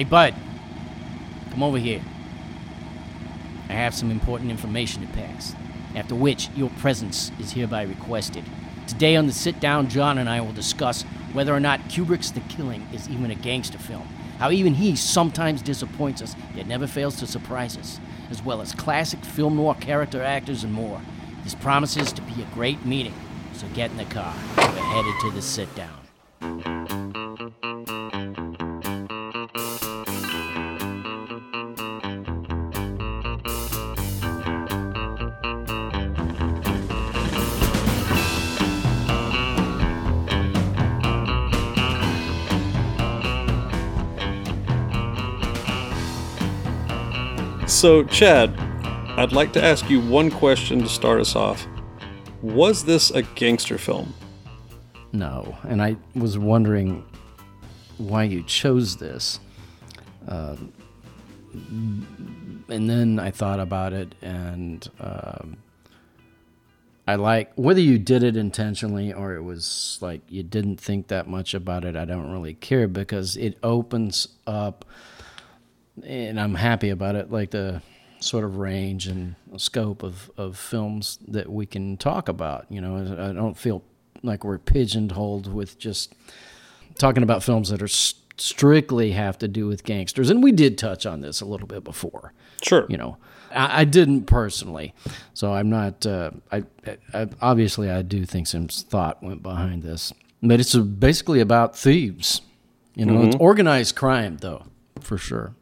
Hey, bud. Come over here. I have some important information to pass, after which your presence is hereby requested. Today on the sit down, Jon and I will discuss whether or not Kubrick's The Killing is even a gangster film, how even he sometimes disappoints us, yet never fails to surprise us, as well as classic film noir character actors and more. This promises to be a great meeting, so get in the car. We're headed to the sit down. So, Chad, I'd like to ask you one question to start us off. Was this a gangster film? No, and I was wondering why you chose this. Uh, and then I thought about it, and um, I like whether you did it intentionally or it was like you didn't think that much about it. I don't really care because it opens up, and I'm happy about it. Like the sort of range and scope of, of films that we can talk about. You know, I don't feel like we're pigeonholed with just talking about films that are strictly have to do with gangsters. And we did touch on this a little bit before. Sure. You know, I, I didn't personally, so I'm not. Uh, I, I, obviously I do think some thought went behind this, but it's basically about thieves. You know, it's organized crime though, for sure.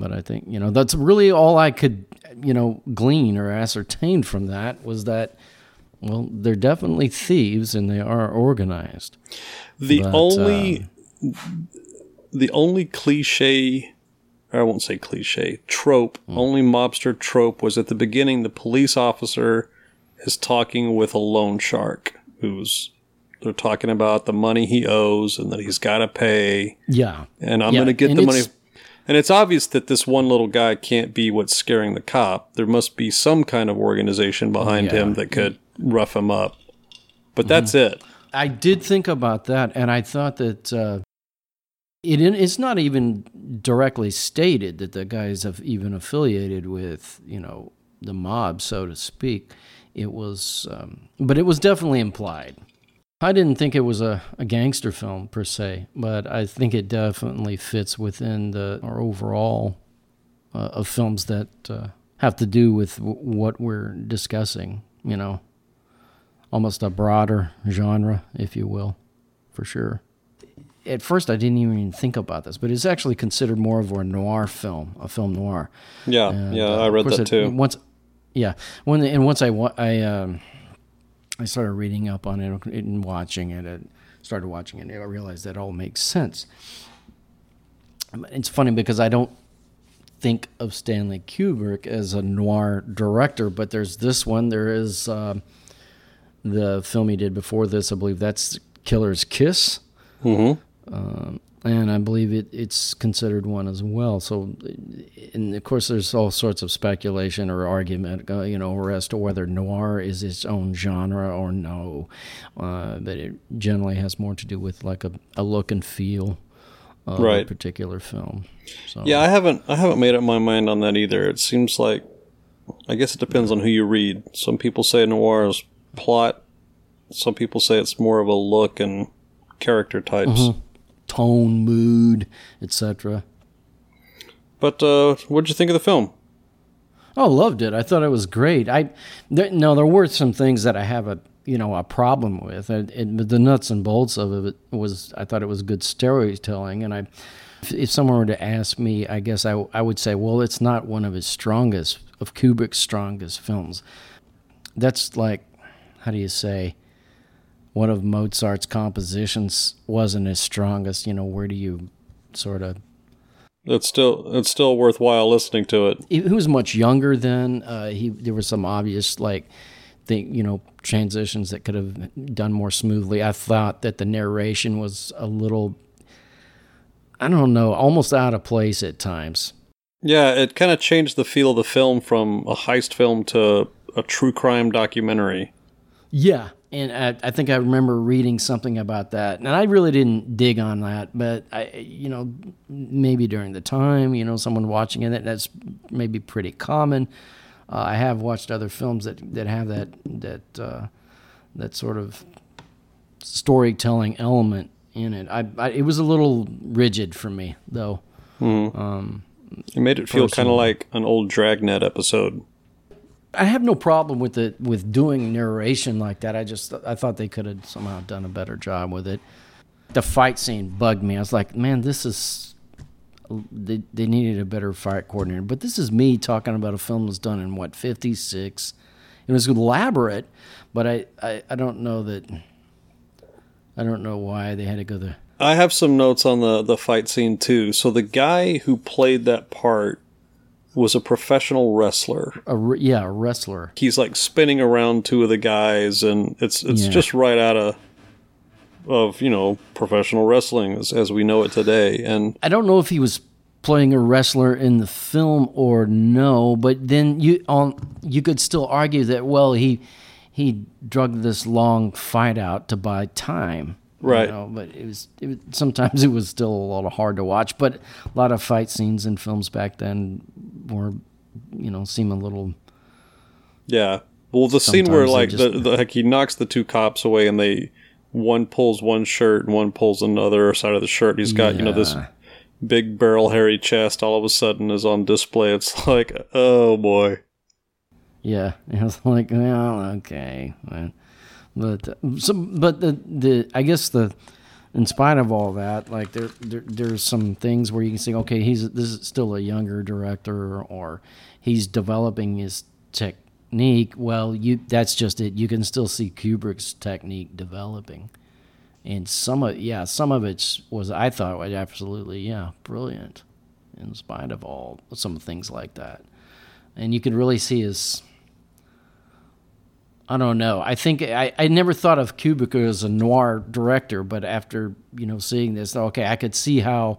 But I think, you know, that's really all I could, you know, glean or ascertain from that was that, well, they're definitely thieves and they are organized. The But, only uh, the only cliche I won't say cliche, trope, hmm. only mobster trope was at the beginning the police officer is talking with a loan shark who's they're talking about the money he owes and that he's got to pay Yeah. and I'm Yeah, going to get and the money. And it's obvious that this one little guy can't be what's scaring the cop. There must be some kind of organization behind Yeah. Mm-hmm. him that could rough him up. But that's it. I did think about that, and I thought that uh, it it's not even directly stated that the guys have even affiliated with you know the mob, so to speak. It was, um, but it was definitely implied. I didn't think it was a, a gangster film per se, but I think it definitely fits within the our overall uh, of films that uh, have to do with w- what we're discussing. You know, almost a broader genre, if you will, for sure. At first, I didn't even think about this, but it's actually considered more of a noir film, a film noir. Yeah, And, yeah, uh, I read course that it- too. Once, yeah, when and once I wa- I um, I started reading up on it and watching it, and started watching it, And I realized that all makes sense. It's funny because I don't think of Stanley Kubrick as a noir director, but there's this one. There is um, the film he did before this. I believe that's Killer's Kiss. Mm-hmm. Um, and I believe it, it's considered one as well. So, and of course, there's all sorts of speculation or argument, uh, you know, as to whether noir is its own genre or no. Uh, but it generally has more to do with like a, a look and feel of a particular film. So, Yeah, I haven't I haven't made up my mind on that either. It seems like I guess it depends on who you read. Some people say noir is plot. Some people say it's more of a look and character types. Mm-hmm. Tone, mood, etc. But uh, what did you think of the film? Oh, loved it. I thought it was great. I there, no, there were some things that I have a you know a problem with. It, it, but the nuts and bolts of it was I thought it was good storytelling. And I, if, if someone were to ask me, I guess I I would say, well, it's not one of his strongest of Kubrick's strongest films. That's like, how do you say? One of Mozart's compositions wasn't his strongest. You know, where do you sort of It's still it's still worthwhile listening to it. he he was much younger then. Uh, he there were some obvious like thing you know transitions that could have done more smoothly. I thought that the narration was a little, I don't know, almost out of place at times. Yeah, it kind of changed the feel of the film from a heist film to a true crime documentary. Yeah, and I, I, think I remember reading something about that, and I really didn't dig on that, but I, you know, maybe during the time, you know, someone watching it, that's maybe pretty common. Uh, I have watched other films that that have that that uh, that sort of storytelling element in it. I, I, it was a little rigid for me though. Mm-hmm. Um, it made it feel kind of like an old Dragnet episode. I have no problem with it with doing narration like that. I just I thought they could have somehow done a better job with it. The fight scene bugged me. I was like, man, this is they they needed a better fight coordinator. But this is me talking about a film that's done in what fifty six. It was elaborate, but I, I I don't know that I don't know why they had to go there. I have some notes on the the fight scene too. So the guy who played that part was a professional wrestler. A, yeah, a wrestler. He's like spinning around two of the guys, and it's it's yeah. just right out of of you know professional wrestling as, as we know it today. And I don't know if he was playing a wrestler in the film or no, but then you on you could still argue that well he he drugged this long fight out to buy time. Right. You know, but it was, it was, sometimes it was still a little hard to watch. But a lot of fight scenes in films back then were, you know, seem a little. Yeah. Well, the scene where like just, the, the like he knocks the two cops away and they one pulls one shirt and one pulls another side of the shirt. He's got yeah. you know this big barrel hairy chest. All of a sudden is on display. It's like oh boy. Yeah, it was like well okay, but uh, so but the the I guess the in spite of all that, like there, there there's some things where you can say, okay, he's this is still a younger director, or he's developing his technique. Well, you that's just it. You can still see Kubrick's technique developing, and some of yeah, some of it was I thought was absolutely yeah brilliant, in spite of all some things like that, and you could really see his I don't know. I think I, I never thought of Kubrick as a noir director, but after you know seeing this, okay, I could see how,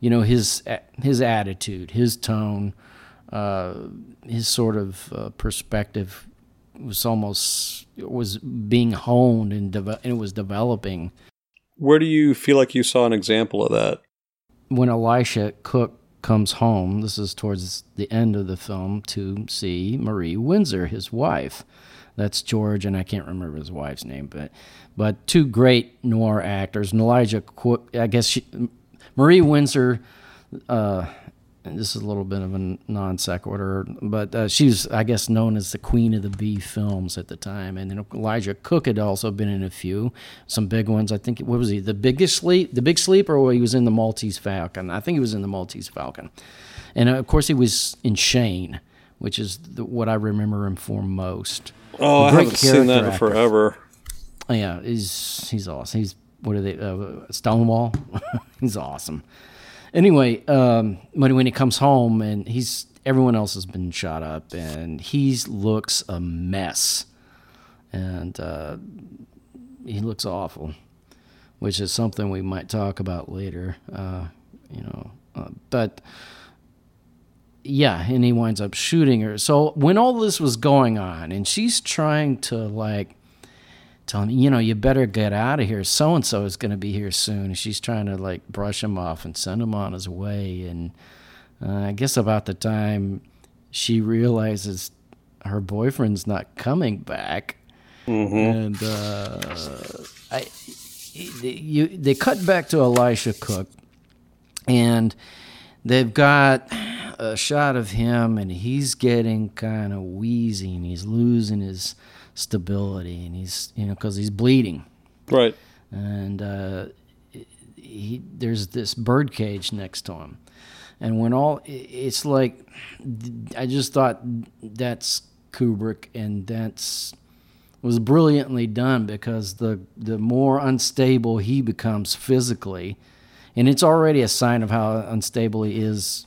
you know, his his attitude, his tone, uh, his sort of uh, perspective was almost was being honed and, de- and it was developing. Where do you feel like you saw an example of that? When Elisha Cook comes home, this is towards the end of the film, to see Marie Windsor, his wife that's George, and I can't remember his wife's name, but but two great noir actors. And Elisha, I guess she, Marie Windsor. Uh, this is a little bit of a non sequitur, but uh, she was, I guess, known as the queen of the B films at the time. And then Elisha Cook had also been in a few, some big ones. I think what was he? The Biggest Sleep, the Big Sleep, or he was in the Maltese Falcon. I think he was in the Maltese Falcon, and uh, of course he was in Shane, which is the, what I remember him for most. Oh, I haven't seen that in forever. Oh, yeah, he's he's awesome. He's what are they? Uh, Stonewall. he's awesome. Anyway, um, when when he comes home and he's everyone else has been shot up and he looks a mess, and uh, he looks awful, which is something we might talk about later. Uh, you know, uh, but yeah, and he winds up shooting her. So when all this was going on, and she's trying to like tell him, you know, you better get out of here. So and so is going to be here soon. And she's trying to like brush him off and send him on his way. And uh, I guess about the time she realizes her boyfriend's not coming back, mm-hmm. and uh, I, you, they cut back to Elisha Cook, and they've got a shot of him and he's getting kind of wheezy and he's losing his stability and he's you know because he's bleeding. Right. And uh, he there's this bird cage next to him. And when all it's like i just thought that's kubrick and that's was brilliantly done because the the more unstable he becomes physically and it's already a sign of how unstable he is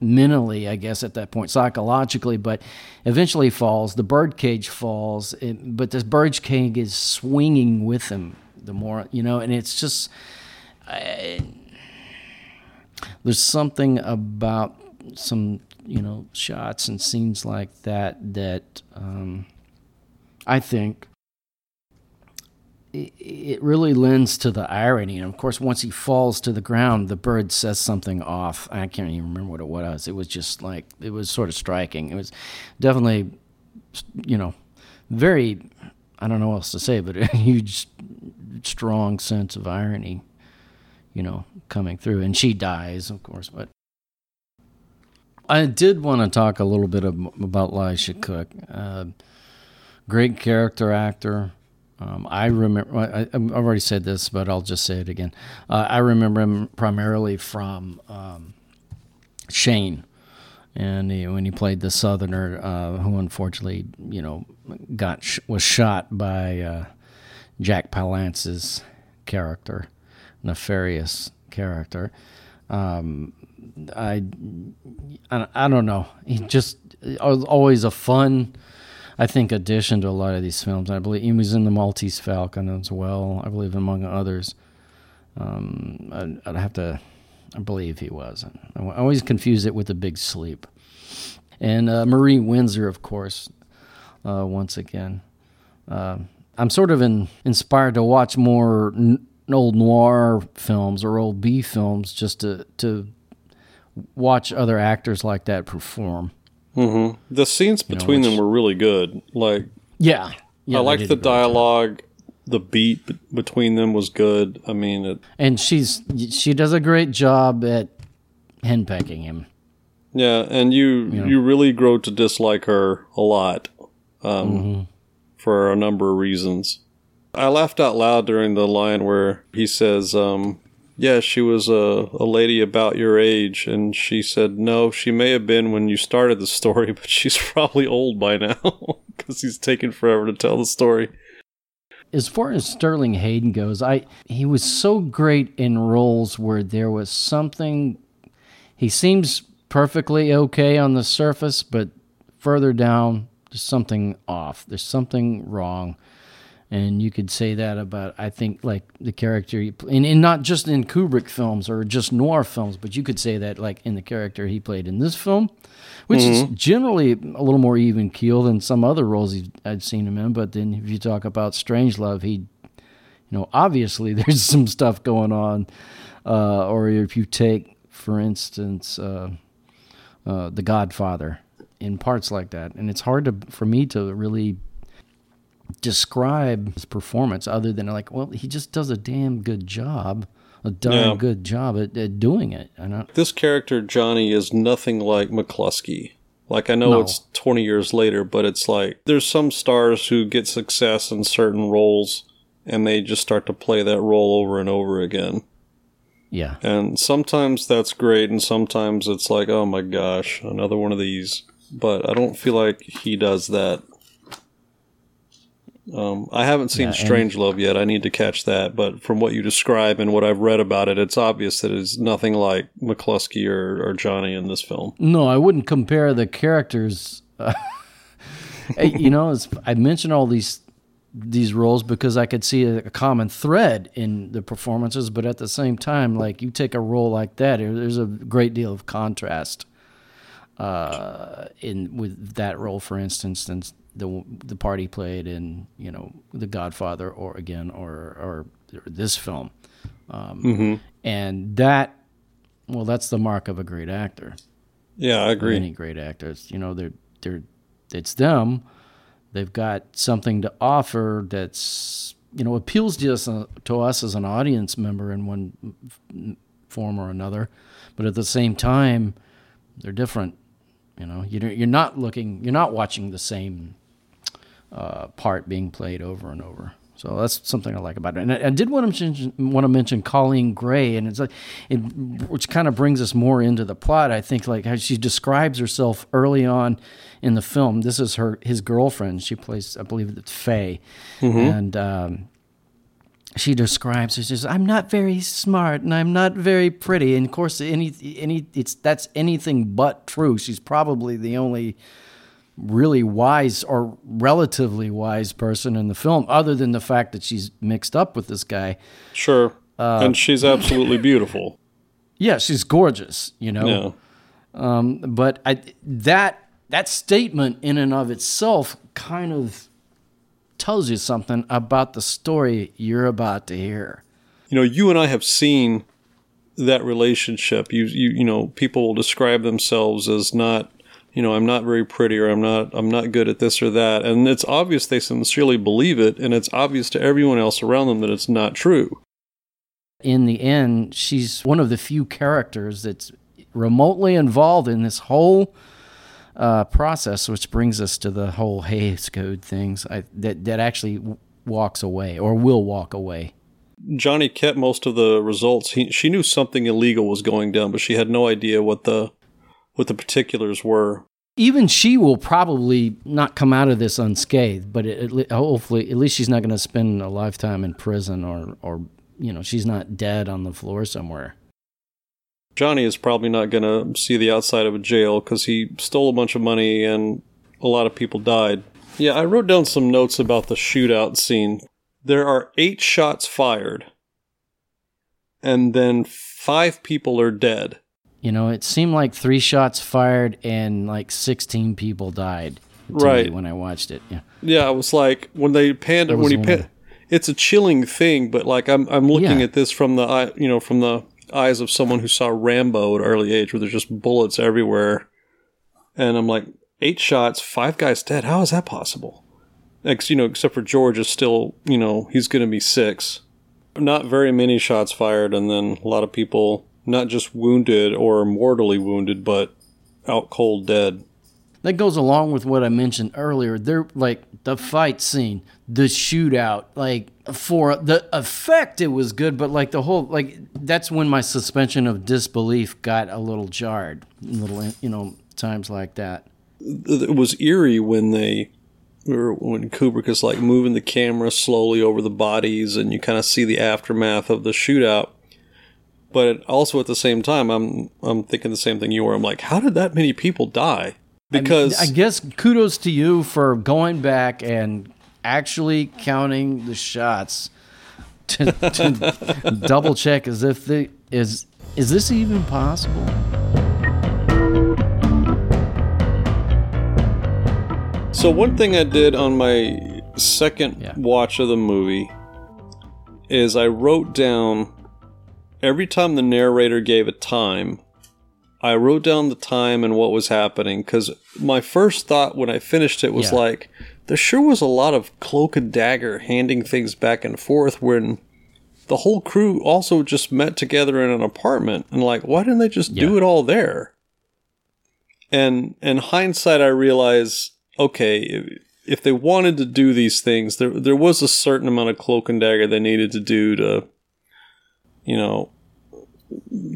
mentally, I guess, at that point, psychologically, but eventually falls. The birdcage falls, but this birdcage is swinging with him the more, you know, and it's just. I, there's something about some, you know, shots and scenes like that that um, I think it, really lends to the irony. And of course, once he falls to the ground, the bird says something off. I can't even remember what it was. It was just like it was sort of striking. It was definitely, you know, very. I don't know what else to say, but a huge, strong sense of irony, you know, coming through. And she dies, of course, but I did want to talk a little bit of, about Elisha Cook. Uh, great character actor. Um, I remember, I, have already said this, but I'll just say it again. Uh, I remember him primarily from um, Shane, and he, when he played the Southerner, uh, who unfortunately, you know, got was shot by uh, Jack Palance's character, nefarious character. Um, I, I, I don't know. He just always a fun I think, addition to a lot of these films. I believe he was in the Maltese Falcon as well. I believe among others. Um, I'd, I'd, have to. I believe he was. I always confuse it with The Big Sleep. And uh, Marie Windsor, of course, uh, once again. Uh, I'm sort of in, inspired to watch more n- old noir films or old B films just to, to watch other actors like that perform. Mm-hmm. The scenes between you know, which, them were really good. Like, yeah, yeah I liked the dialogue. The beat b- between them was good. I mean, it, and she's she does a great job at henpecking him. Yeah, and you you, know. you really grow to dislike her a lot um, mm-hmm. for a number of reasons. I laughed out loud during the line where he says, um, yeah, she was a, a lady about your age. And she said, no, she may have been when you started the story, but she's probably old by now because he's taken forever to tell the story. As far as Sterling Hayden goes, I he was so great in roles where there was something. He seems perfectly okay on the surface, but further down, there's something off. There's something wrong and you could say that about I think like the character, and, and not just in Kubrick films or just noir films, but you could say that like in the character he played in this film, which mm-hmm. is generally a little more even keel than some other roles I'd seen him in. But then if you talk about Strangelove, he, you know, obviously there's some stuff going on, uh, or if you take, for instance, uh, uh, The Godfather in parts like that, and it's hard to for me to really describe his performance other than like, well, he just does a damn good job, a damn yeah. good job at, at doing it. This character Johnny is nothing like McCluskey. Like I know no. it's 20 years later, but it's like there's some stars who get success in certain roles and they just start to play that role over and over again. Yeah. And sometimes that's great and sometimes it's like, oh my gosh, another one of these. But I don't feel like he does that um, I haven't seen yeah, Strangelove yet. I need to catch that. But from what you describe and what I've read about it, it's obvious that it's nothing like McCluskey or, or Johnny in this film. No, I wouldn't compare the characters. Uh, you know, I mentioned all these these roles because I could see a, a, common thread in the performances, but at the same time, like you take a role like that, there's a great deal of contrast uh, in with that role, for instance, and the the part he played in you know The Godfather or again or or this film, um, mm-hmm. and that well that's the mark of a great actor. Yeah, I agree. Any great actors, you know, they're they're it's them. They've got something to offer that's you know appeals to us to us as an audience member in one form or another, but at the same time, they're different. You know, you're you're not looking, you're not watching the same uh, part being played over and over. So that's something I like about it. And I, I did want to mention, want to mention Coleen Gray, and it's like, it, which kind of brings us more into the plot. I think like how she describes herself early on in the film. This is her his girlfriend. She plays, I believe it's Faye, mm-hmm. and um, she describes. She says, "I'm not very smart, and I'm not very pretty." And of course, any any it's that's anything but true. She's probably the only really wise or relatively wise person in the film, other than the fact that she's mixed up with this guy. Sure. Uh, and she's absolutely beautiful. Yeah, she's gorgeous, you know. Yeah. Um, but I, that that statement in and of itself kind of tells you something about the story you're about to hear. You know, you and I have seen that relationship. You you you know, people will describe themselves as not you know, I'm not very pretty or I'm not I'm not good at this or that. And it's obvious they sincerely believe it and it's obvious to everyone else around them that it's not true. In the end, she's one of the few characters that's remotely involved in this whole uh, process, which brings us to the whole Hays Code things I, that that actually w- walks away or will walk away. Johnny kept most of the results. He, she knew something illegal was going down, but she had no idea what the what the particulars were. Even she will probably not come out of this unscathed, but it, it, hopefully, at least she's not going to spend a lifetime in prison or, or you know, she's not dead on the floor somewhere. Johnny is probably not going to see the outside of a jail because he stole a bunch of money and a lot of people died. Yeah, I wrote down some notes about the shootout scene. There are eight shots fired, and then five people are dead. You know, it seemed like three shots fired and like 16 people died. Right. when I watched it. Yeah. Yeah, I was like, when they panned, when he pan, it's a chilling thing, but like I'm, I'm looking yeah. at this from the eye, you know, from the eyes of someone who saw Rambo at an early age, where there's just bullets everywhere, and I'm like, eight shots, five guys dead. How is that possible? Ex, you know, except for George is still, you know, he's going to be six. Not very many shots fired, and then a lot of people not just wounded or mortally wounded, but out cold dead. That goes along with what I mentioned earlier. They're like the fight scene, the shootout, like for the effect, it was good, but like the whole, like that's when my suspension of disbelief got a little jarred, little, you know, times like that. It was eerie when they, or when Kubrick is like moving the camera slowly over the bodies and you kind of see the aftermath of the shootout but also at the same time, I'm I'm thinking the same thing you were. I'm like, how did that many people die? Because I, mean, I guess kudos to you for going back and actually counting the shots to, to double check as if the is is this even possible? So one thing I did on my second yeah. watch of the movie is I wrote down every time the narrator gave a time, I wrote down the time and what was happening because my first thought when I finished it was yeah. like, there sure was a lot of cloak and dagger handing things back and forth when the whole crew also just met together in an apartment and like, why didn't they just yeah. do it all there? And in hindsight, I realize, okay, if, if they wanted to do these things, there there was a certain amount of cloak and dagger they needed to do to you know,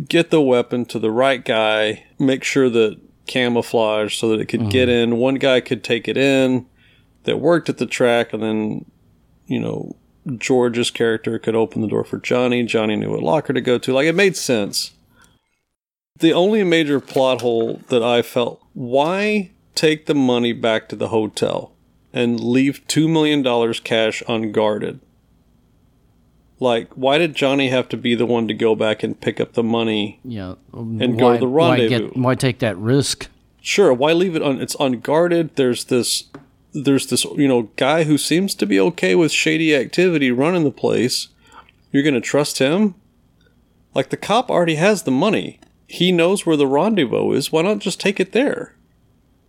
get the weapon to the right guy, make sure that camouflage so that it could mm-hmm. get in. One guy could take it in that worked at the track, and then, you know, George's character could open the door for Johnny. Johnny knew what locker to go to. Like, it made sense. The only major plot hole that I felt why take the money back to the hotel and leave $2 million cash unguarded? Like, why did Johnny have to be the one to go back and pick up the money? Yeah, and why, go to the rendezvous. Why, get, why take that risk? Sure. Why leave it on? It's unguarded. There's this. There's this. You know, guy who seems to be okay with shady activity running the place. You're gonna trust him? Like the cop already has the money. He knows where the rendezvous is. Why not just take it there?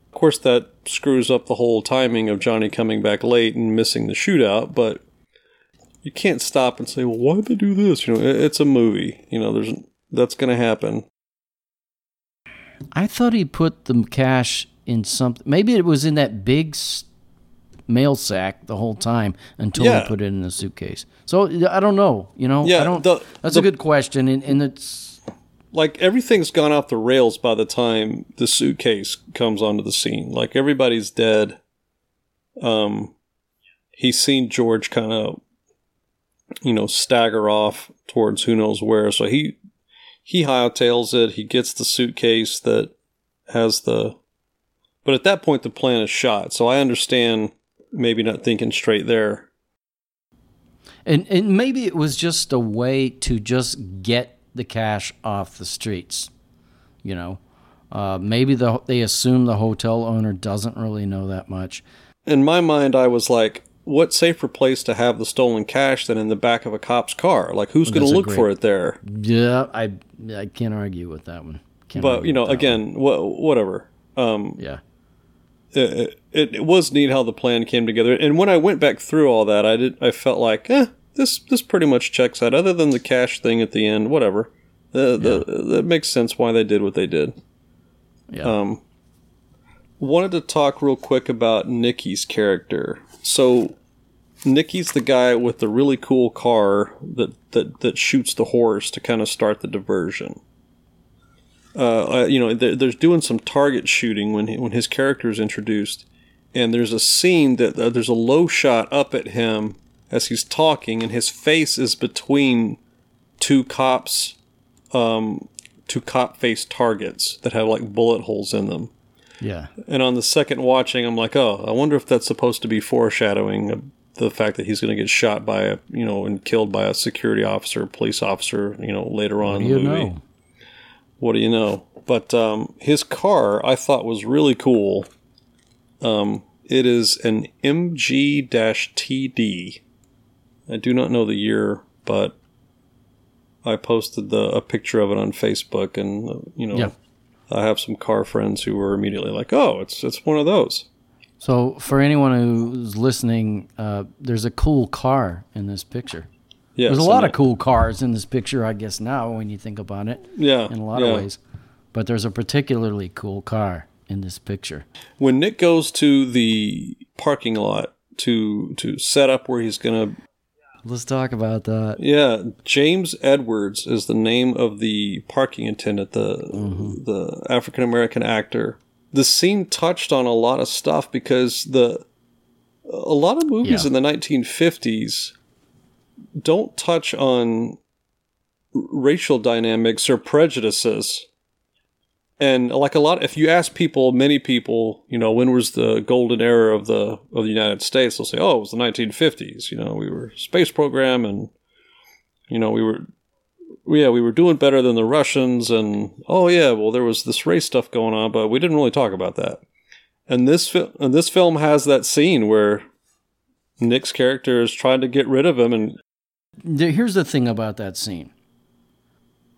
Of course, that screws up the whole timing of Johnny coming back late and missing the shootout. But you can't stop and say, well, why did they do this? You know, it's a movie. You know, there's that's going to happen. I thought he put the cash in something. Maybe it was in that big mail sack the whole time until yeah. he put it in the suitcase. So I don't know. You know, yeah, I don't. The, that's the, a good question, and, and it's like everything's gone off the rails by the time the suitcase comes onto the scene. Like everybody's dead. Um, he's seen George kind of you know, stagger off towards who knows where. So he he hightails it. He gets the suitcase that has the. But at that point, the plan is shot. So I understand maybe not thinking straight there. And and maybe it was just a way to just get the cash off the streets. You know, uh, maybe the they assume the hotel owner doesn't really know that much. In my mind, I was like, what safer place to have the stolen cash than in the back of a cop's car? Like, who's going to look great- for it there? Yeah, I I can't argue with that one. Can't But you know, again, wha whatever. Um, yeah, it, it, it was neat how the plan came together. And when I went back through all that, I did. I felt like, eh, this this pretty much checks out. Other than the cash thing at the end, whatever. The, the, that makes sense why they did what they did. yeah. Um, wanted to talk real quick about Nikki's character. So, Nikki's the guy with the really cool car that that, that shoots the horse to kind of start the diversion. Uh, you know, there, there's doing some target shooting when he, when his character is introduced, and there's a scene that uh, there's a low shot up at him as he's talking, and his face is between two cops, um, two cop face targets that have like bullet holes in them. Yeah. And on the second watching, I'm like, oh, I wonder if that's supposed to be foreshadowing the fact that he's going to get shot by a, you know, and killed by a security officer, police officer, you know, later on in You the movie. know. What do you know? But um, his car, I thought was really cool. Um, it is an MG-TD. I do not know the year, but I posted the a picture of it on Facebook, and uh, you know, Yeah. I have some car friends who were immediately like, "Oh, it's it's one of those." So for anyone who's listening, uh, there's a cool car in this picture. Yes, There's a lot of cool cars in this picture, I guess now when you think about it, yeah, in a lot yeah. of ways. But there's a particularly cool car in this picture. When Nick goes to the parking lot to to set up where he's gonna Let's talk about that. Yeah, James Edwards is the name of the parking attendant, the Mm-hmm. the African American actor. The scene touched on a lot of stuff because the a lot of movies Yeah. in the 1950s don't touch on racial dynamics or prejudices. And uh, like a lot, if you ask people, many people, you know, when was the golden era of the of the United States? They'll say, "Oh, it was the 1950s." You know, we were space program, and you know, we were, yeah, we were doing better than the Russians, and oh yeah, well, there was this race stuff going on, but we didn't really talk about that. And this film, and this film has that scene where Nick's character is trying to get rid of him, and Here's the thing about that scene.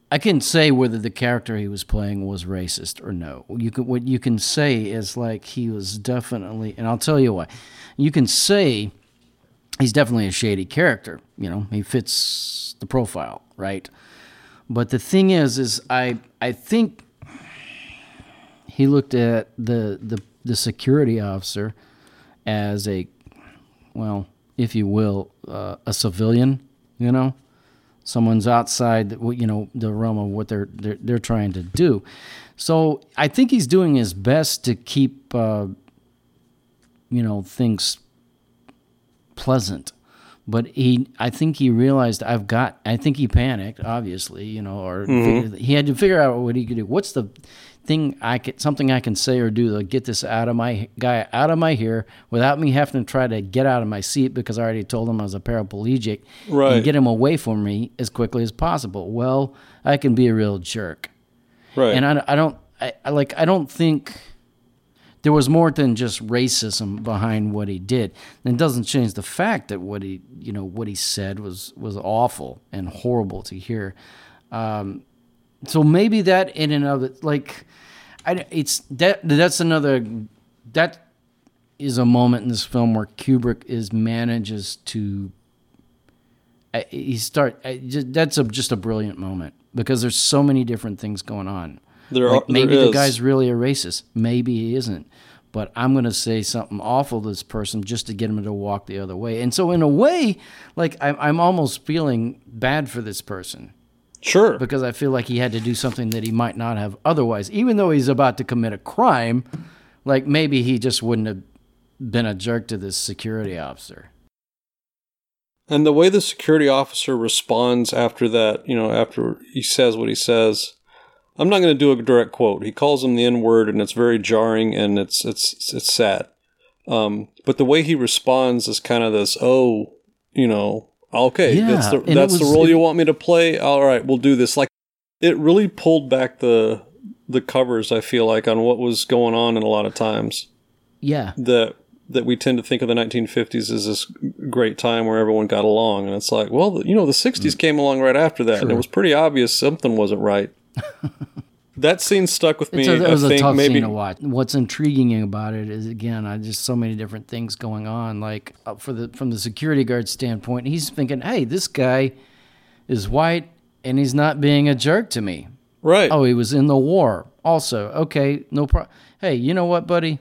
I can't say whether the character he was playing was racist or no. You can what you can say is like he was definitely, and I'll tell you why. You can say he's definitely a shady character. You know, he fits the profile, right? But the thing is, is I I think he looked at the the the security officer as a well, if you will, uh, a civilian. You know, someone's outside, the- you know, the realm of what they're they're, they're trying to do. So I think he's doing his best to keep, uh, you know, things pleasant. But he, I think he realized I've got. I think he panicked, obviously, you know, or mm-hmm. figured- he had to figure out what he could do. What's the thing I could, something I can say or do to get this out of my guy out of my hair without me having to try to get out of my seat because I already told him I was a paraplegic Right. and get him away from me as quickly as possible. Well, I can be a real jerk, right, and I, I don't, I, I like, I don't think there was more than just racism behind what he did. And it doesn't change the fact that what he, you know, what he said was was awful and horrible to hear. Um, so maybe that in and of it, like, I, it's that that's another that is a moment in this film where Kubrick is manages to. He start. Just, that's a, just a brilliant moment because there's so many different things going on. There Like are, maybe the guy's really a racist. Maybe he isn't. But I'm going to say something awful to this person just to get him to walk the other way. And so, in a way, like I'm, I'm almost feeling bad for this person sure, because I feel like he had to do something that he might not have otherwise. Even though he's about to commit a crime, like maybe he just wouldn't have been a jerk to this security officer. And the way the security officer responds after that, you know, after he says what he says, I'm not going to do a direct quote. He calls him the N word, and it's very jarring and it's it's it's sad. Um, but the way he responds is kind of this, oh, you know, okay, Yeah, that's the that's the role it- you want me to play. All right, we'll do this. Like, it really pulled back the the covers. I feel like on what was going on in a lot of times Yeah. that that we tend to think of the 1950s as this great time where everyone got along, and it's like, well, you know, the 60s mm. came along right after that, and it was pretty obvious something wasn't right. that scene stuck with me. A, it was I a tough maybe, scene to watch. What's intriguing about it is again, I just so many different things going on. Like uh, for the from the security guard standpoint, he's thinking, "Hey, this guy is white and he's not being a jerk to me." Right. Oh, he was in the war. Also, okay, no problem. Hey, you know what, buddy?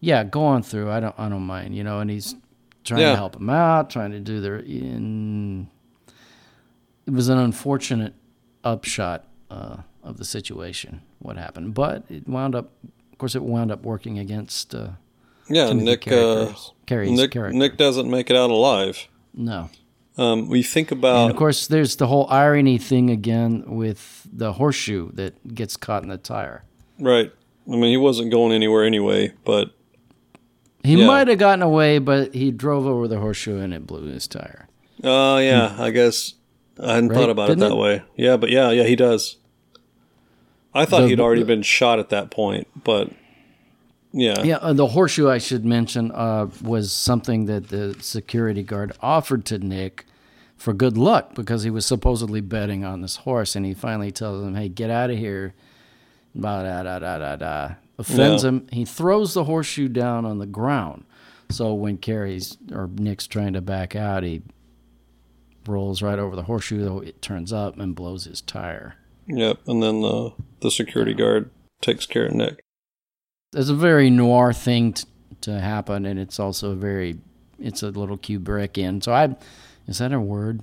Yeah, go on through. I don't. I don't mind. You know, and he's trying yeah. to help him out, trying to do their. In, it was an unfortunate upshot. Uh, of the situation, what happened. But it wound up, of course, it wound up working against. Uh, yeah, Nick. Uh, Nick, character. Nick doesn't make it out alive. No. Um, we think about, and of course, there's the whole irony thing again with the horseshoe that gets caught in the tire. Right. I mean, he wasn't going anywhere anyway, but he yeah. might have gotten away, but he drove over the horseshoe and it blew his tire. Oh uh, yeah, I guess I hadn't right? thought about Didn't it that it? way. Yeah, but yeah, yeah, he does. I thought the, he'd already been shot at that point, but yeah. Yeah, uh, the horseshoe I should mention uh, was something that the security guard offered to Nick for good luck because he was supposedly betting on this horse, and he finally tells him, "Hey, get out of here!" Da da da da da da. Offends yeah. him. He throws the horseshoe down on the ground. So when Carey's or Nick's trying to back out, he rolls right over the horseshoe. Though it turns up and blows his tire. Yep, and then the the security guard takes care of Nick. It's a very noir thing t- to happen, and it's also a very it's a little Kubrickian. So I is that a word?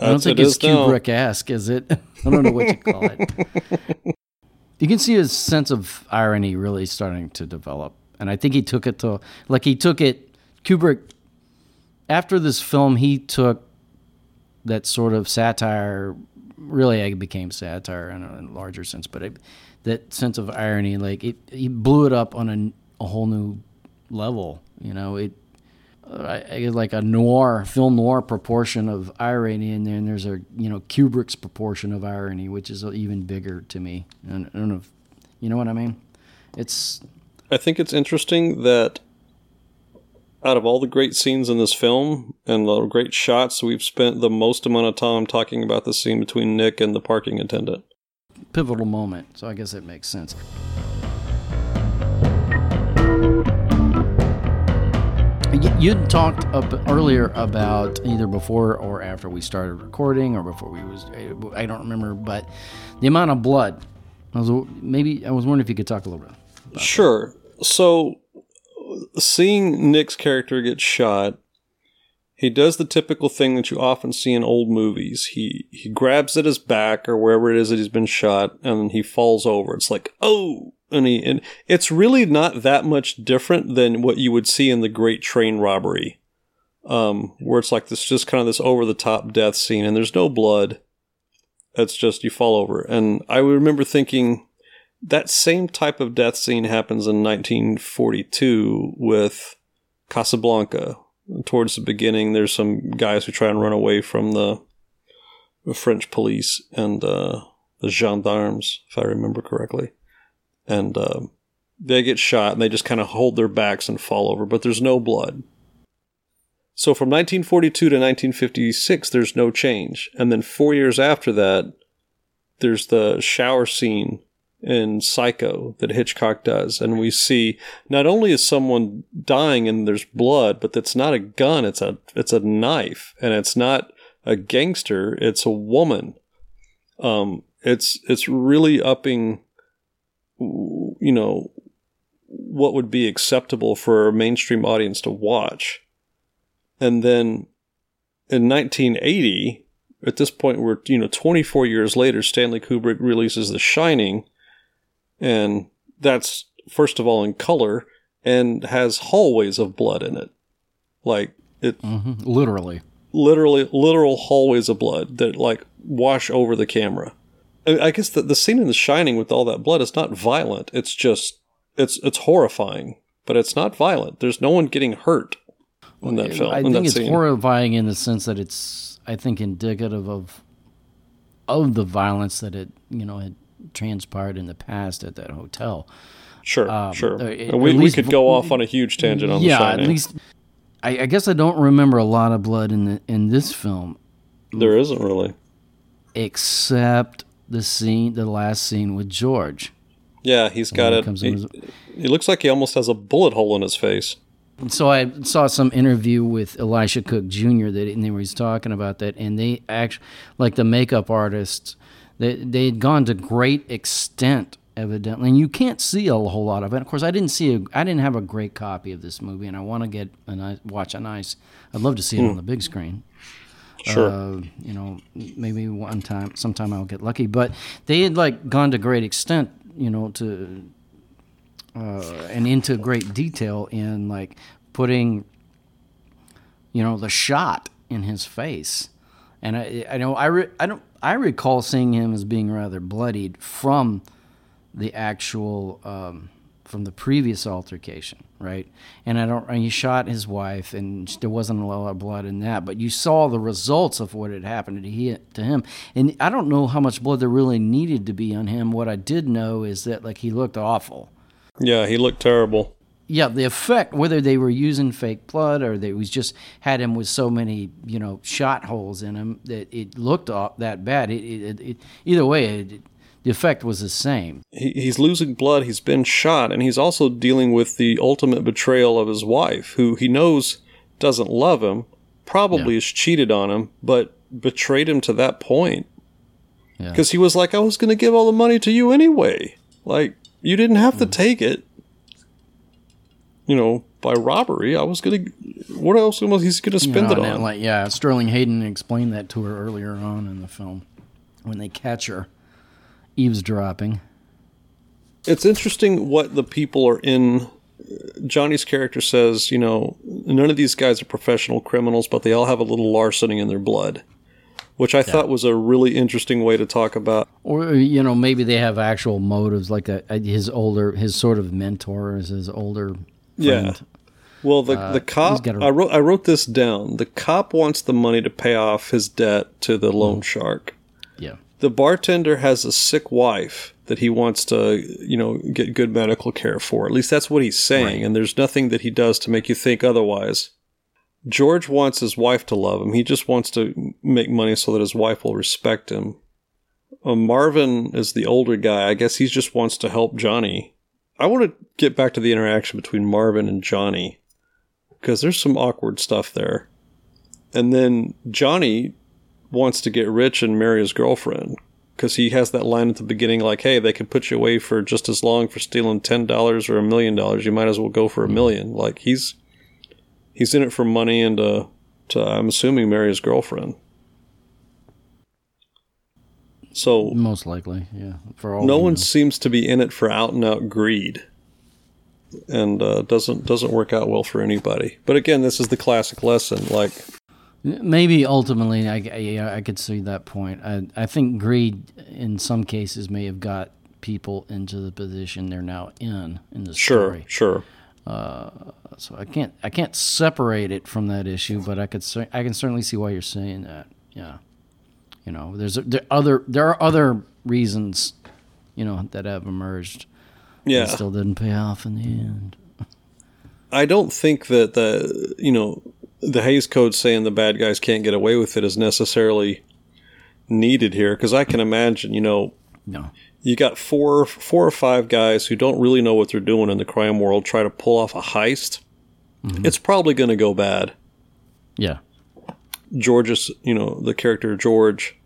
I don't think it it's Kubrick-esque, is it? I don't know what you call it. you can see his sense of irony really starting to develop, and I think he took it to like he took it. Kubrick after this film, he took that sort of satire really it became satire in a larger sense, but it, that sense of irony, like it, he blew it up on a, a whole new level. You know, it uh, like a noir film noir proportion of irony, and then there's a you know Kubrick's proportion of irony, which is even bigger to me. And I don't know, if, you know what I mean? It's. I think it's interesting that out of all the great scenes in this film and the great shots, we've spent the most amount of time talking about the scene between Nick and the parking attendant. Pivotal moment, so I guess it makes sense. You'd talked earlier about either before or after we started recording, or before we was I don't remember, but the amount of blood. I was maybe I was wondering if you could talk a little bit. Sure. That. So seeing Nick's character get shot, he does the typical thing that you often see in old movies. He he grabs at his back or wherever it is that he's been shot, and he falls over. It's like oh, and he and it's really not that much different than what you would see in the Great Train Robbery, um, where it's like this just kind of this over the top death scene, and there's no blood. It's just you fall over, and I remember thinking that same type of death scene happens in 1942 with Casablanca. Towards the beginning, there's some guys who try and run away from the, French police and uh, the gendarmes, if I remember correctly. And uh, they get shot and they just kind of hold their backs and fall over, but there's no blood. So from 1942 to 1956, there's no change. And then four years after that, there's the shower scene in Psycho that Hitchcock does. And we see not only is someone dying and there's blood, but that's not a gun, it's a it's a knife. And it's not a gangster, it's a woman. Um it's it's really upping you know what would be acceptable for a mainstream audience to watch. And then in 1980, at this point, we're you know 24 years later. Stanley Kubrick releases The Shining, and that's first of all in color and has hallways of blood in it. Like it mm-hmm. literally. Literally literal hallways of blood that like wash over the camera. I, guess the, the scene in The Shining with all that blood is not violent. It's just it's it's horrifying, but it's not violent. There's no one getting hurt in that film. I think it's scene. horrifying in the sense that it's I think indicative of of the violence that it you know had transpired in the past at that hotel. Sure, Um, sure. uh, we, we could go off on a huge tangent on yeah, the Shining. at least I, I guess I don't remember a lot of blood in the in this film, there isn't really. except the scene, the last scene with George. Yeah, he's got it. He, in he looks like he almost has a bullet hole in his face. So I saw some interview with Elisha Cook Jr. that and they was talking about that, and they actually, like the makeup artists, they they had gone to great extent, evidently, and you can't see a whole lot of it. Of course, I didn't see a, I didn't have a great copy of this movie, and I want to get a nice, watch a nice. I'd love to see it on the big screen. Sure. Uh, you know, maybe one time, sometime I'll get lucky. But they had like gone to great extent, you know, to uh, and into great detail in like putting, you know, the shot in his face. And I, I know I, re, I don't I recall seeing him as being rather bloodied from the actual um, from the previous altercation, right? And I don't. And he shot his wife, and there wasn't a lot of blood in that, but you saw the results of what had happened to, he, to him. And I don't know how much blood there really needed to be on him. What I did know is that like he looked awful. Yeah, he looked terrible. Yeah, the effect, whether they were using fake blood or they was just had him with so many, you know, shot holes in him that it looked that bad. It, it, it, either way, it, the effect was the same. He, he's losing blood. He's been shot, and he's also dealing with the ultimate betrayal of his wife, who he knows doesn't love him, probably Yeah. has cheated on him, but betrayed him to that point. Yeah. Because he was like, I was going to give all the money to you anyway. Like, you didn't have Hmm. to take it. You know, by robbery. I was going to. What else was he going to You spend know, it on? Like, yeah, Sterling Hayden explained that to her earlier on in the film when they catch her eavesdropping. it's interesting what the people are in. Johnny's character says, you know, none of these guys are professional criminals, but they all have a little larceny in their blood, which I thought was a really interesting way to talk about. Or you know, maybe they have actual motives, like a, his older, his sort of mentor is his older. Yeah. Well, the the cop, a- I wrote I wrote this down. The cop wants the money to pay off his debt to the loan shark. Yeah. The bartender has a sick wife that he wants to, you know, get good medical care for. At least that's what he's saying, and there's nothing that he does to make you think otherwise. George wants his wife to love him. He just wants to make money so that his wife will respect him. Uh, Marvin is the older guy. I guess he just wants to help Johnny. I want to get back to the interaction between Marvin and Johnny because there's some awkward stuff there. And then Johnny wants to get rich and marry his girlfriend because he has that line at the beginning like, hey, they could put you away for just as long for stealing $10 or a million dollars. You might as well go for a million. Like he's he's in it for money and uh, to, I'm assuming, marry his girlfriend. So Most likely, yeah. For all no one know. seems to be in it for out and out greed and uh, doesn't doesn't work out well for anybody but again this is the classic lesson like Maybe ultimately, I, I, I could see that point. I, I think greed, in some cases, may have got people into the position they're now in in the sure story. sure sure. So I can't I can't separate it from that issue, but I could I can certainly see why you're saying that. Yeah, you know, there's there other there are other reasons, you know, that have emerged. yeah still didn't pay off in the end. i don't think that the you know the Hays Code saying the bad guys can't get away with it is necessarily needed here because i can imagine you know No. you got four four or five guys who don't really know what they're doing in the crime world try to pull off a heist mm-hmm. it's probably going to go bad Yeah. George's, you know, the character George,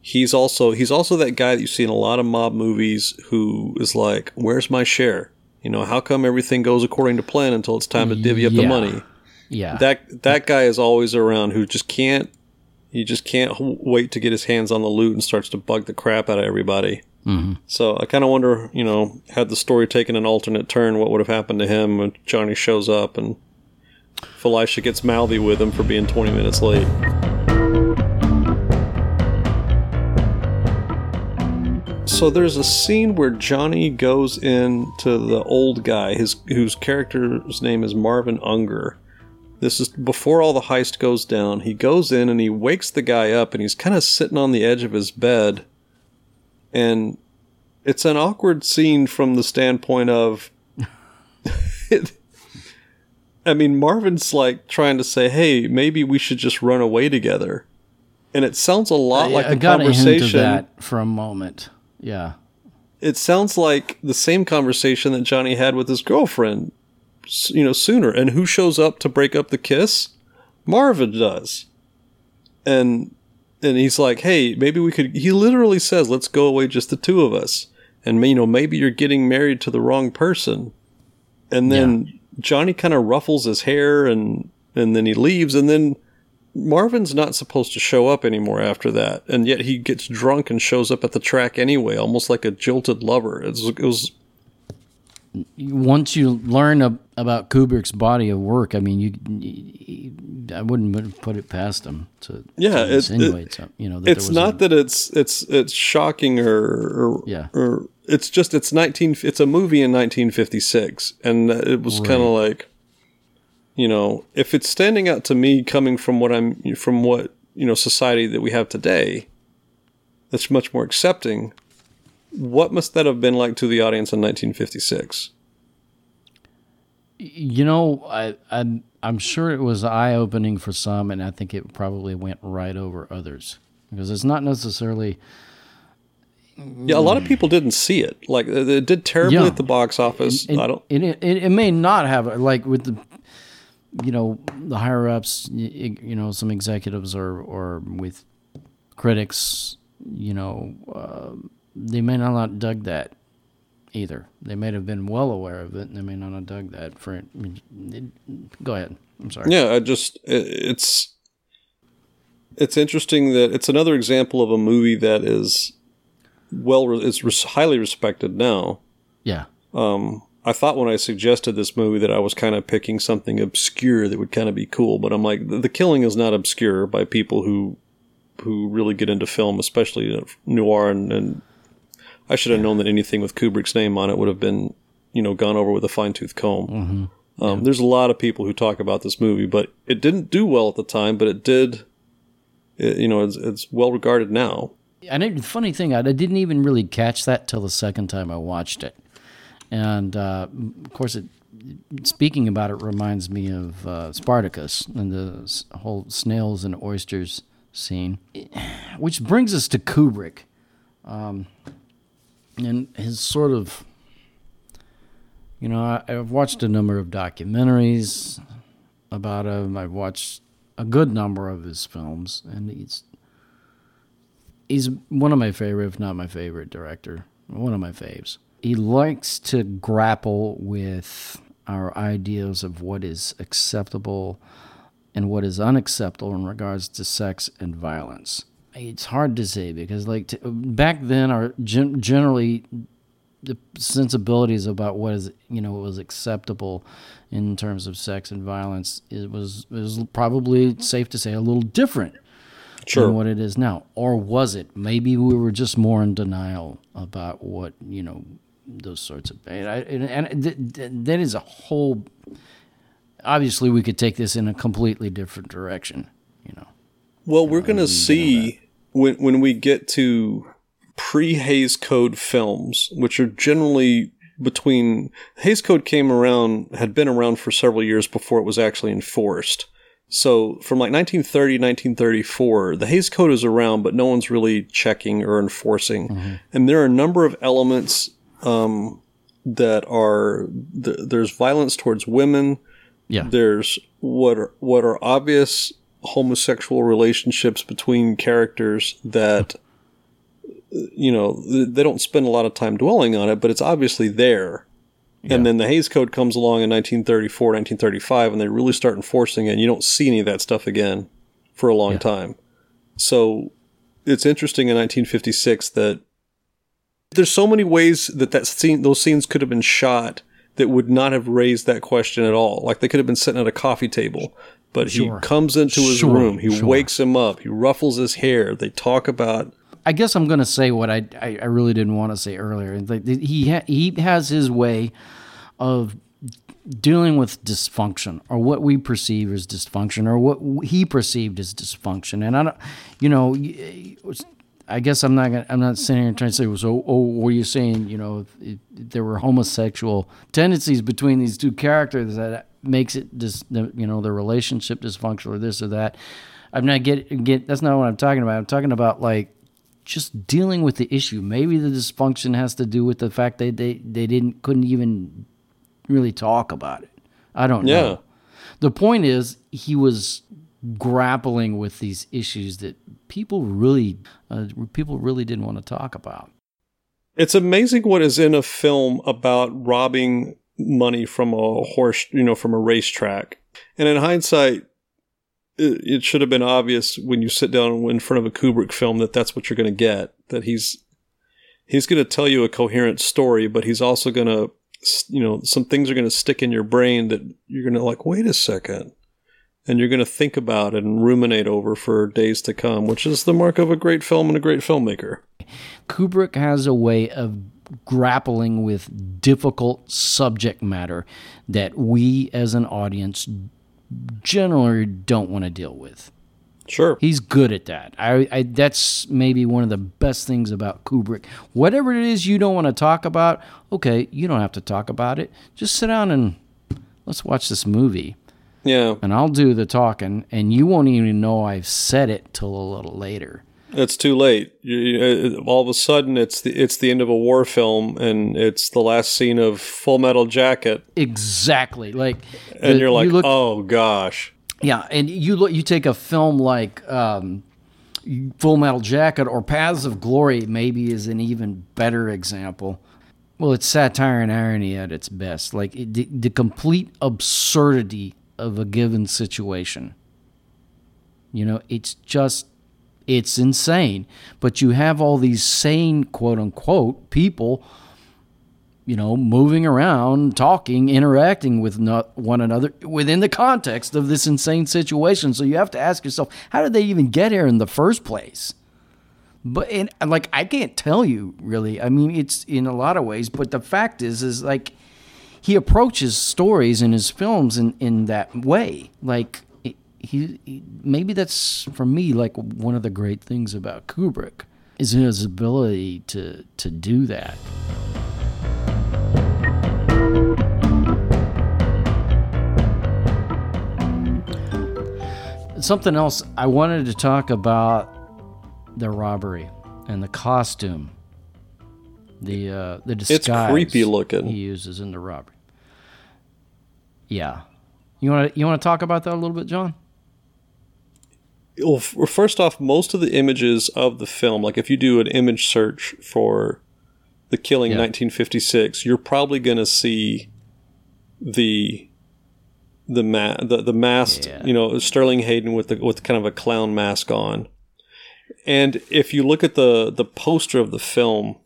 he's also he's also that guy that you see in a lot of mob movies who is like, "Where's my share?" You know, how come everything goes according to plan until it's time to divvy up the money? Yeah. That that guy is always around who just can't he just can't wait to get his hands on the loot and starts to bug the crap out of everybody. Mhm. So I kind of wonder, you know, had the story taken an alternate turn, what would have happened to him when Johnny shows up and Elisha gets mouthy with him for being 20 minutes late. So there's a scene where Johnny goes in to the old guy, his whose character's name is Marvin Unger. This is before all the heist goes down. He goes in and he wakes the guy up, and he's kind of sitting on the edge of his bed. And it's an awkward scene from the standpoint of I mean, Marvin's like trying to say, "Hey, maybe we should just run away together," and it sounds a lot like I the got a hint of conversation. that for a moment. Yeah. It sounds like the same conversation that Johnny had with his girlfriend, you know, sooner. And who shows up to break up the kiss? Marvin does, and and he's like, "Hey, maybe we could." He literally says, "Let's go away, just the two of us." And you know, maybe you're getting married to the wrong person. And then Johnny kind of ruffles his hair and and then he leaves and then Marvin's not supposed to show up anymore after that. And yet he gets drunk and shows up at the track anyway, almost like a jilted lover. It was, it was Once you learn ab- about Kubrick's body of work, I mean, you, you I wouldn't put- it past him to, Yeah, to it- it- insinuate some, you know, that it's there was not a, that it's it's it's shocking or or, Yeah. or it's just it's 19 it's a movie in 1956 and it was kind of like you know if it's standing out to me coming from what I'm from what you know society that we have today that's much more accepting what must that have been like to the audience in 1956 You know, I, I'm I'm sure it was eye opening for some, and I think it probably went right over others because it's not necessarily. yeah a lot of people didn't see it like it it did terribly Yeah. at the box office It, i don't It, it, it may not have like with the, you know, the higher ups. You, you know, some executives or or with critics. You know, uh, they may not have dug that either. They may have been well aware of it, and they may not have dug that. For it, go ahead. I'm sorry. Yeah, I just it's it's interesting that it's another example of a movie that is well it's highly respected now. Yeah. Um, I thought when I suggested this movie that I was kind of picking something obscure that would kind of be cool, but I'm like the, Killing is not obscure by people who who really get into film, especially noir and, and I should have known that anything with Kubrick's name on it would have been, you know, gone over with a fine tooth comb. Um, There's a lot of people who talk about this movie, but it didn't do well at the time, but it did. It, you know, it's, it's well regarded now. And it, funny thing, I, I didn't even really catch that till the second time I watched it. And uh, of course, it, speaking about it reminds me of uh, Spartacus and the whole snails and oysters scene, which brings us to Kubrick um, and his sort of. You know, I, I've watched a number of documentaries about him. I've watched a good number of his films, and he's he's one of my favorite, if not my favorite director. One of my faves. He likes to grapple with our ideas of what is acceptable and what is unacceptable in regards to sex and violence. It's hard to say because, like, t- back then, our gen- generally the sensibilities about what is you know was acceptable in terms of sex and violence it was it was probably safe to say a little different Sure. than what it is now. Or was it? Maybe we were just more in denial about what you know those sorts of and, I, and, and th- th- that is a whole obviously we could take this in a completely different direction you know. Well, we're going to see when when we get to pre Hays Code films, which are generally between Hays Code came around had been around for several years before it was actually enforced. So from like 1930, 1934, the Hays Code is around, but no one's really checking or enforcing. And there are a number of elements um, that are th- there's violence towards women. yeah There's what are what are obvious homosexual relationships between characters that you know they don't spend a lot of time dwelling on it, but it's obviously there. And then the Hays Code comes along in 1934, 1935, and they really start enforcing it. And you don't see any of that stuff again for a long time. So it's interesting in 1956 that there's so many ways that that scene, those scenes could have been shot that would not have raised that question at all. Like they could have been sitting at a coffee table, but Sure. he comes into his Sure, room, he sure. wakes him up, he ruffles his hair. They talk about I guess I'm going to say what I, I, I really didn't want to say earlier. Like, He ha- he has his way of dealing with dysfunction or what we perceive as dysfunction or what he perceived as dysfunction. And I don't, you know, I guess I'm not gonna, I'm not sitting here trying to say, well, so, oh, were you saying, you know, if, if there were homosexual tendencies between these two characters that makes it dis, you know the relationship dysfunctional or this or that. I'm not get get. That's not what I'm talking about. I'm talking about like just dealing with the issue. Maybe the dysfunction has to do with the fact that they they didn't couldn't even really talk about it. I don't Yeah. know. The point is he was grappling with these issues that people really uh, people really didn't want to talk about. It's amazing what is in a film about robbing money from a horse, you know, from a racetrack. And in hindsight, it, it should have been obvious when you sit down in front of a Kubrick film that that's what you're going to get. That he's he's going to tell you a coherent story, but he's also going to, you know, some things are going to stick in your brain that you're going to like. Wait a second. And you're going to think about it and ruminate over for days to come, which is the mark of a great film and a great filmmaker. Kubrick has a way of grappling with difficult subject matter that we as an audience generally don't want to deal with. Sure. He's good at that. I, I that's maybe one of the best things about Kubrick. Whatever it is you don't want to talk about, okay, you don't have to talk about it. Just sit down and let's watch this movie. Yeah. And I'll do the talking and you won't even know I've said it till a little later. It's too late. You, you, uh, all of a sudden, it's the it's the end of a war film, and it's the last scene of Full Metal Jacket, Exactly. Like and the- you're like, you look- oh gosh, Yeah, and you look, you take a film like um, Full Metal Jacket or Paths of Glory, maybe is an even better example. Well, it's satire and irony at its best, like it, the, the complete absurdity of a given situation. You know, it's just it's insane. But you have all these sane, quote unquote, people you know, moving around, talking, interacting with one another within the context of this insane situation. So you have to ask yourself, how did they even get here in the first place? But and like I can't tell you really. I mean, it's in a lot of ways, but the fact is, is like he approaches stories in his films in in that way. Like he, he maybe that's for me like one of the great things about Kubrick is his ability to to do that. Something else I wanted to talk about the robbery and the costume, the uh, the disguise. creepy looking. He uses in the robbery. Yeah, you want to you want to talk about that a little bit, Jon? Well, first off, most of the images of the film, like if you do an image search for the killing Yeah. 1956, you're probably going to see the the ma- the, the masked, Yeah. you know, Sterling Hayden with the with kind of a clown mask on. And if you look at the the poster of the film,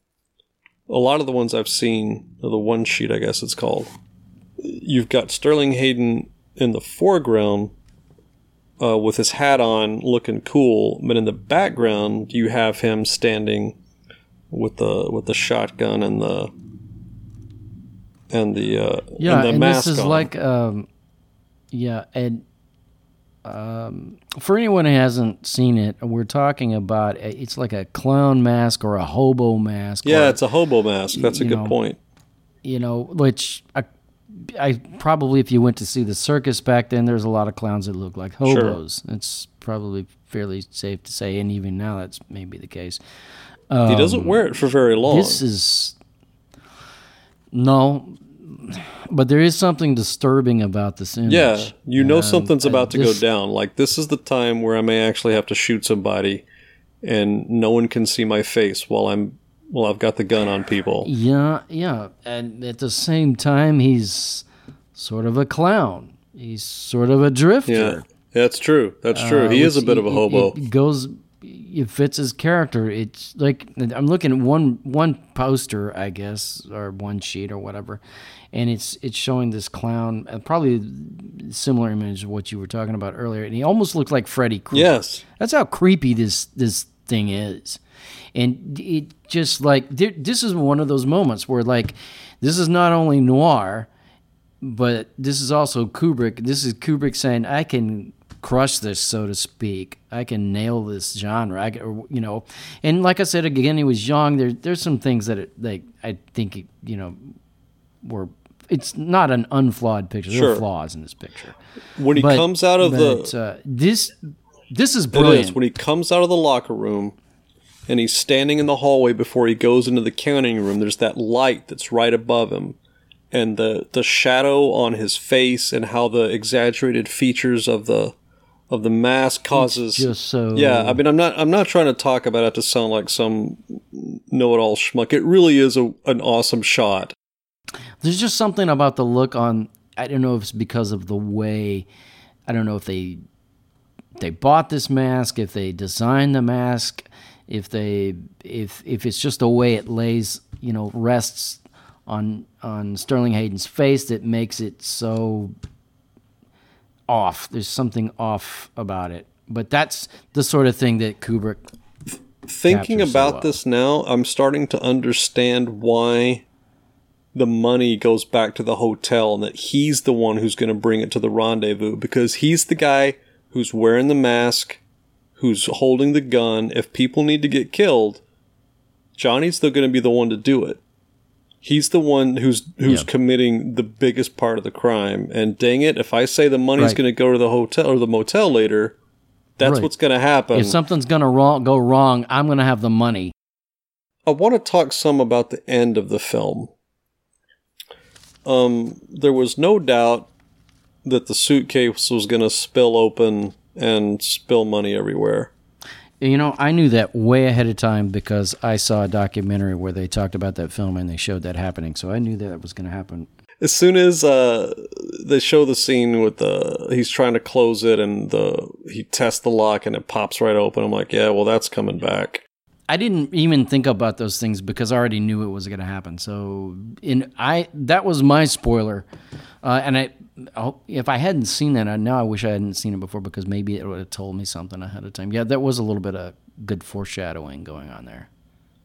a lot of the ones I've seen, or the one sheet I guess it's called, you've got Sterling Hayden in the foreground uh, with his hat on, looking cool. But in the background, you have him standing with the with the shotgun and the and the uh, Yeah, and the and mask this is on. like, um, yeah, and um, for anyone who hasn't seen it, we're talking about it's like a clown mask or a hobo mask. yeah, it's a hobo mask. That's a good know, point. you know, which I, I probably if you went to see the circus back then, there's a lot of clowns that look like Sure. hobos. It's probably fairly safe to say, and even now that's maybe the case. he doesn't wear it for very long. Um, This is no, but there is something disturbing about this image. yeah, you know Um, something's about to this- go down. Like this is the time where I may actually have to shoot somebody, and no one can see my face while I'm while I've got the gun on people. Yeah, yeah, and at the same time, he's sort of a clown. He's sort of a drifter. Yeah, that's true. That's true. Uh, he is a bit of a hobo. It goes, it fits his character. It's like I'm looking at one one poster, I guess, or one sheet or whatever, and it's it's showing this clown, uh, probably similar image of what you were talking about earlier, and he almost looks like Freddy Krueger. yes. That's how creepy this this thing is, and it just like this is one of those moments where like this is not only noir, but this is also Kubrick. This is Kubrick saying, "I can crush this, so to speak. I can nail this genre." I can, you know, and like I said again, he was young. There, there's some things that it, like I think you know were it's not an unflawed picture. There Sure. are flaws in this picture. When he But- comes out of the uh, this this is brilliant. is when he comes out of the locker room and he's standing in the hallway before he goes into the counting room. There's that light that's right above him, and the the shadow on his face and how the exaggerated features of the of the mask causes. just so yeah, I mean, I'm not I'm not trying to talk about it to sound like some know-it-all schmuck. It really is a, an awesome shot. There's just something about the look on. I don't know if it's because of the way. I don't know if they they bought this mask, if they designed the mask, if they if if it's just the way it lays, you know, rests on on Sterling Hayden's face that makes it so off. There's something off about it. But that's the sort of thing that Kubrick Thinking captures so about well. this now, I'm starting to understand why the money goes back to the hotel and that he's the one who's going to bring it to the rendezvous because he's the guy who's wearing the mask, who's holding the gun. If people need to get killed, Johnny's still going to be the one to do it. He's the one who's who's Yeah. committing the biggest part of the crime. And dang it, if I say the money's Right. going to go to the hotel or the motel later, that's Right. what's going to happen. if something's gonna wrong, go wrong, I'm gonna have the money. I want to talk some about the end of the film. Um, there was no doubt that the suitcase was going to spill open and spill money everywhere. You know, I knew that way ahead of time because I saw a documentary where they talked about that film and they showed that happening. So I knew that was going to happen. As soon as uh, they show the scene with the he's trying to close it and the he tests the lock and it pops right open, I'm like, yeah, well, that's coming back. I didn't even think about those things because I already knew it was going to happen. So in I that was my spoiler, uh, and I oh, if I hadn't seen that, I now I wish I hadn't seen it before because maybe it would have told me something ahead of time. Yeah, that was a little bit of good foreshadowing going on there.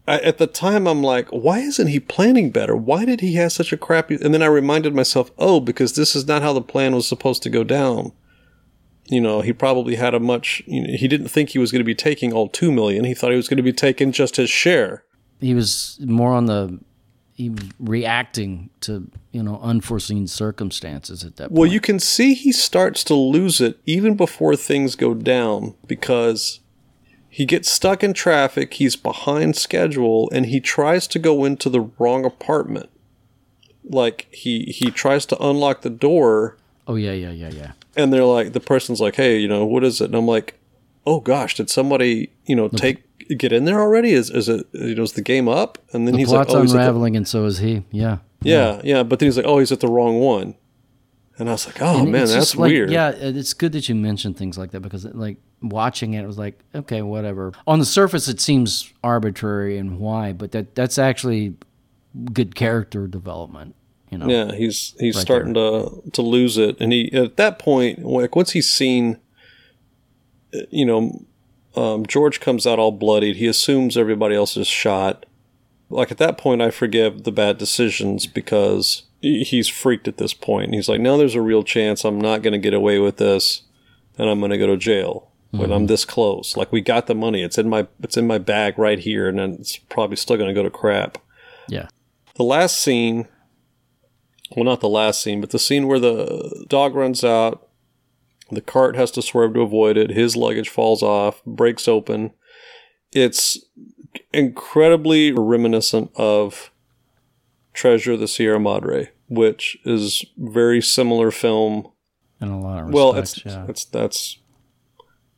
I, at the time, I'm like, why isn't he planning better? Why did he have such a crappy? And then I reminded myself, oh, because this is not how the plan was supposed to go down. You know, he probably had a much. You know, he didn't think he was going to be taking all two million. He thought he was going to be taking just his share. He was more on the he was reacting to you know unforeseen circumstances at that point. Well, you can see he starts to lose it even before things go down because he gets stuck in traffic, he's behind schedule, and he tries to go into the wrong apartment. Like he he tries to unlock the door oh yeah, yeah, yeah, yeah. and they're like the person's like, "Hey, you know, what is it?" And I'm like, "Oh gosh, did somebody, you know, take get in there already? Is is it you know, is the game up?" And then The he's like, "Oh, he's at the, unraveling, and so is he. Yeah. yeah, yeah." But then he's like, "Oh, he's at the wrong one." And I was like, "Oh And man, that's like- weird." Yeah, it's good that you mentioned things like that because, like, watching it, it was like, okay, whatever. On the surface, it seems arbitrary and why, but that that's actually good character development. You know. Yeah, he's he's Right starting to to lose it, and he at that point, like once he's seen, you know, um, George comes out all bloodied. He assumes everybody else is shot. Like at that point, I forgive the bad decisions because he's freaked at this point. He's like, "No, there's a real chance I'm not going to get away with this, and I'm going to go to jail." When I'm this close, like we got the money, it's in my it's in my bag right here, and then it's probably still going to go to crap. Yeah. The last scene, well, not the last scene, but the scene where the dog runs out, the cart has to swerve to avoid it, his luggage falls off, breaks open. It's incredibly reminiscent of Treasure of the Sierra Madre, which is very similar film. In a lot of respects. Well, it's yeah. it's that's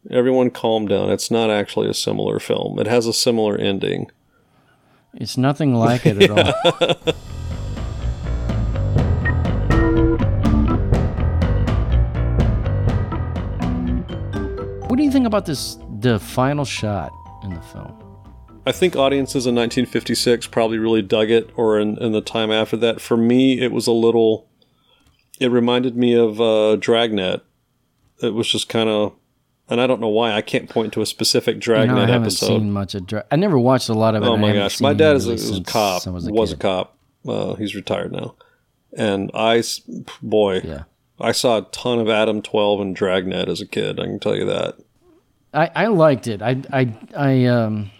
everyone calm down. It's not actually a similar film. It has a similar ending. It's nothing like it at all. what do you think about this? The final shot in the film. I think audiences in 1956 probably really dug it, or in, in the time after that. For me, it was a little. It reminded me of uh, Dragnet. It was just kind of, and I don't know why. I can't point to a specific You Dragnet know, I haven't episode. seen much of. I never watched a lot of it. oh my gosh, my dad is a, really is a cop. Was, was a, a, cop. Uh, he's retired now, and I, boy, Yeah. I saw a ton of Adam 12 and Dragnet as a kid. I can tell you that. I, I liked it. I I I um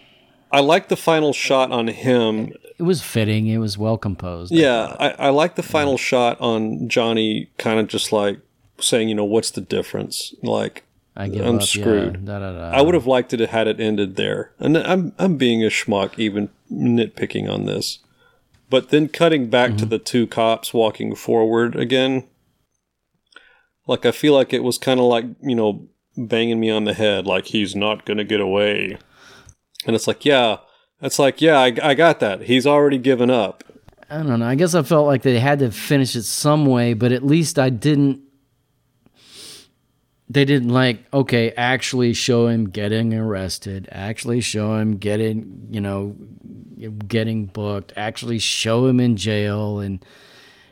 I like the final shot on him. It was fitting. It was well composed. Yeah, thought. I, I like the final shot on Johnny kind of just like saying, you know, what's the difference? Like, I up. screwed. Yeah, da, da, da. I would have liked it had it ended there. And I'm I'm being a schmuck, even nitpicking on this. But then cutting back to the two cops walking forward again, like I feel like it was kind of like you know banging me on the head, like he's not gonna get away. And it's like, yeah, it's like, yeah, I, I got that. He's already given up. I don't know. I guess I felt like they had to finish it some way, but at least I didn't. They didn't like okay, actually show him getting arrested, actually show him getting, you know, getting booked, actually show him in jail, and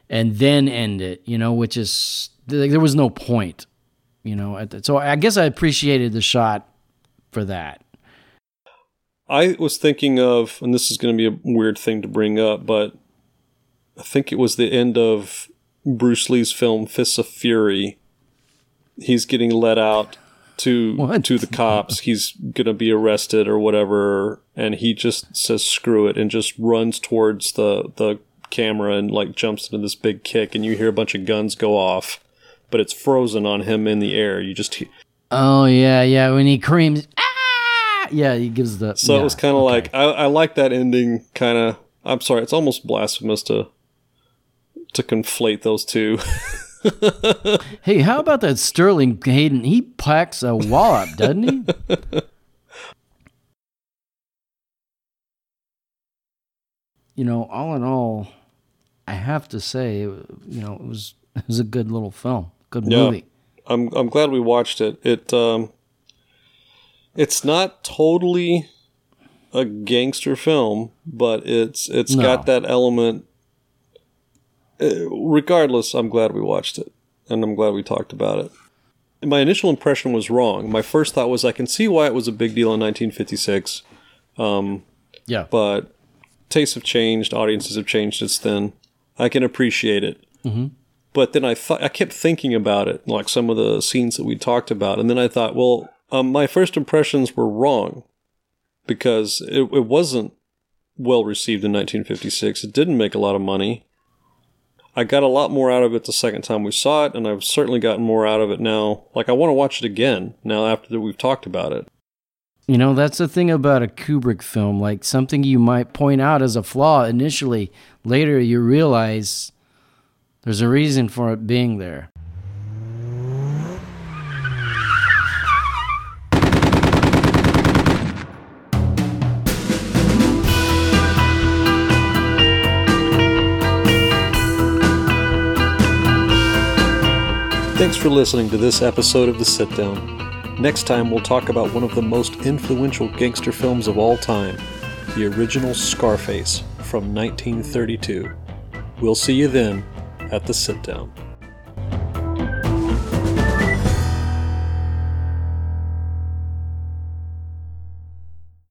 and then end it. You know, which is there was no point. You know, so I guess I appreciated the shot for that. I was thinking of, and this is going to be a weird thing to bring up, but I think it was the end of Bruce Lee's film Fists of Fury. He's getting let out to What? to the cops. He's going to be arrested or whatever, and he just says screw it and just runs towards the the camera and like jumps into this big kick, and you hear a bunch of guns go off, but it's frozen on him in the air. You just he- Oh yeah, yeah. When he creams, ah, yeah, he gives the. So it was kind of okay. like I, I like that ending. Kind of. I'm sorry, it's almost blasphemous to to conflate those two. Hey, how about that Sterling Hayden? He packs a wallop, doesn't he? you know, all in all, I have to say, you know, it was it was a good little film, good Yeah. movie. I'm I'm glad we watched it. It um, it's not totally a gangster film, but it's it's No. got that element. Uh, regardless, I'm glad we watched it, and I'm glad we talked about it. My initial impression was wrong. My first thought was I can see why it was a big deal in 1956. Yeah, but tastes have changed, audiences have changed since then. I can appreciate it. Mm-hmm. But then I thought I kept thinking about it, like some of the scenes that we talked about, and then I thought, well, um, my first impressions were wrong because it, it wasn't well received in 1956. It didn't make a lot of money. I got a lot more out of it the second time we saw it, and I've certainly gotten more out of it now. Like I want to watch it again now after we've talked about it. you know that's the thing about a Kubrick film. Like something you might point out as a flaw initially, later you realize there's a reason for it being there. Thanks for listening to this episode of The Sit Down. Next time, we'll talk about one of the most influential gangster films of all time, the original Scarface from 1932. We'll see you then at The Sit Down.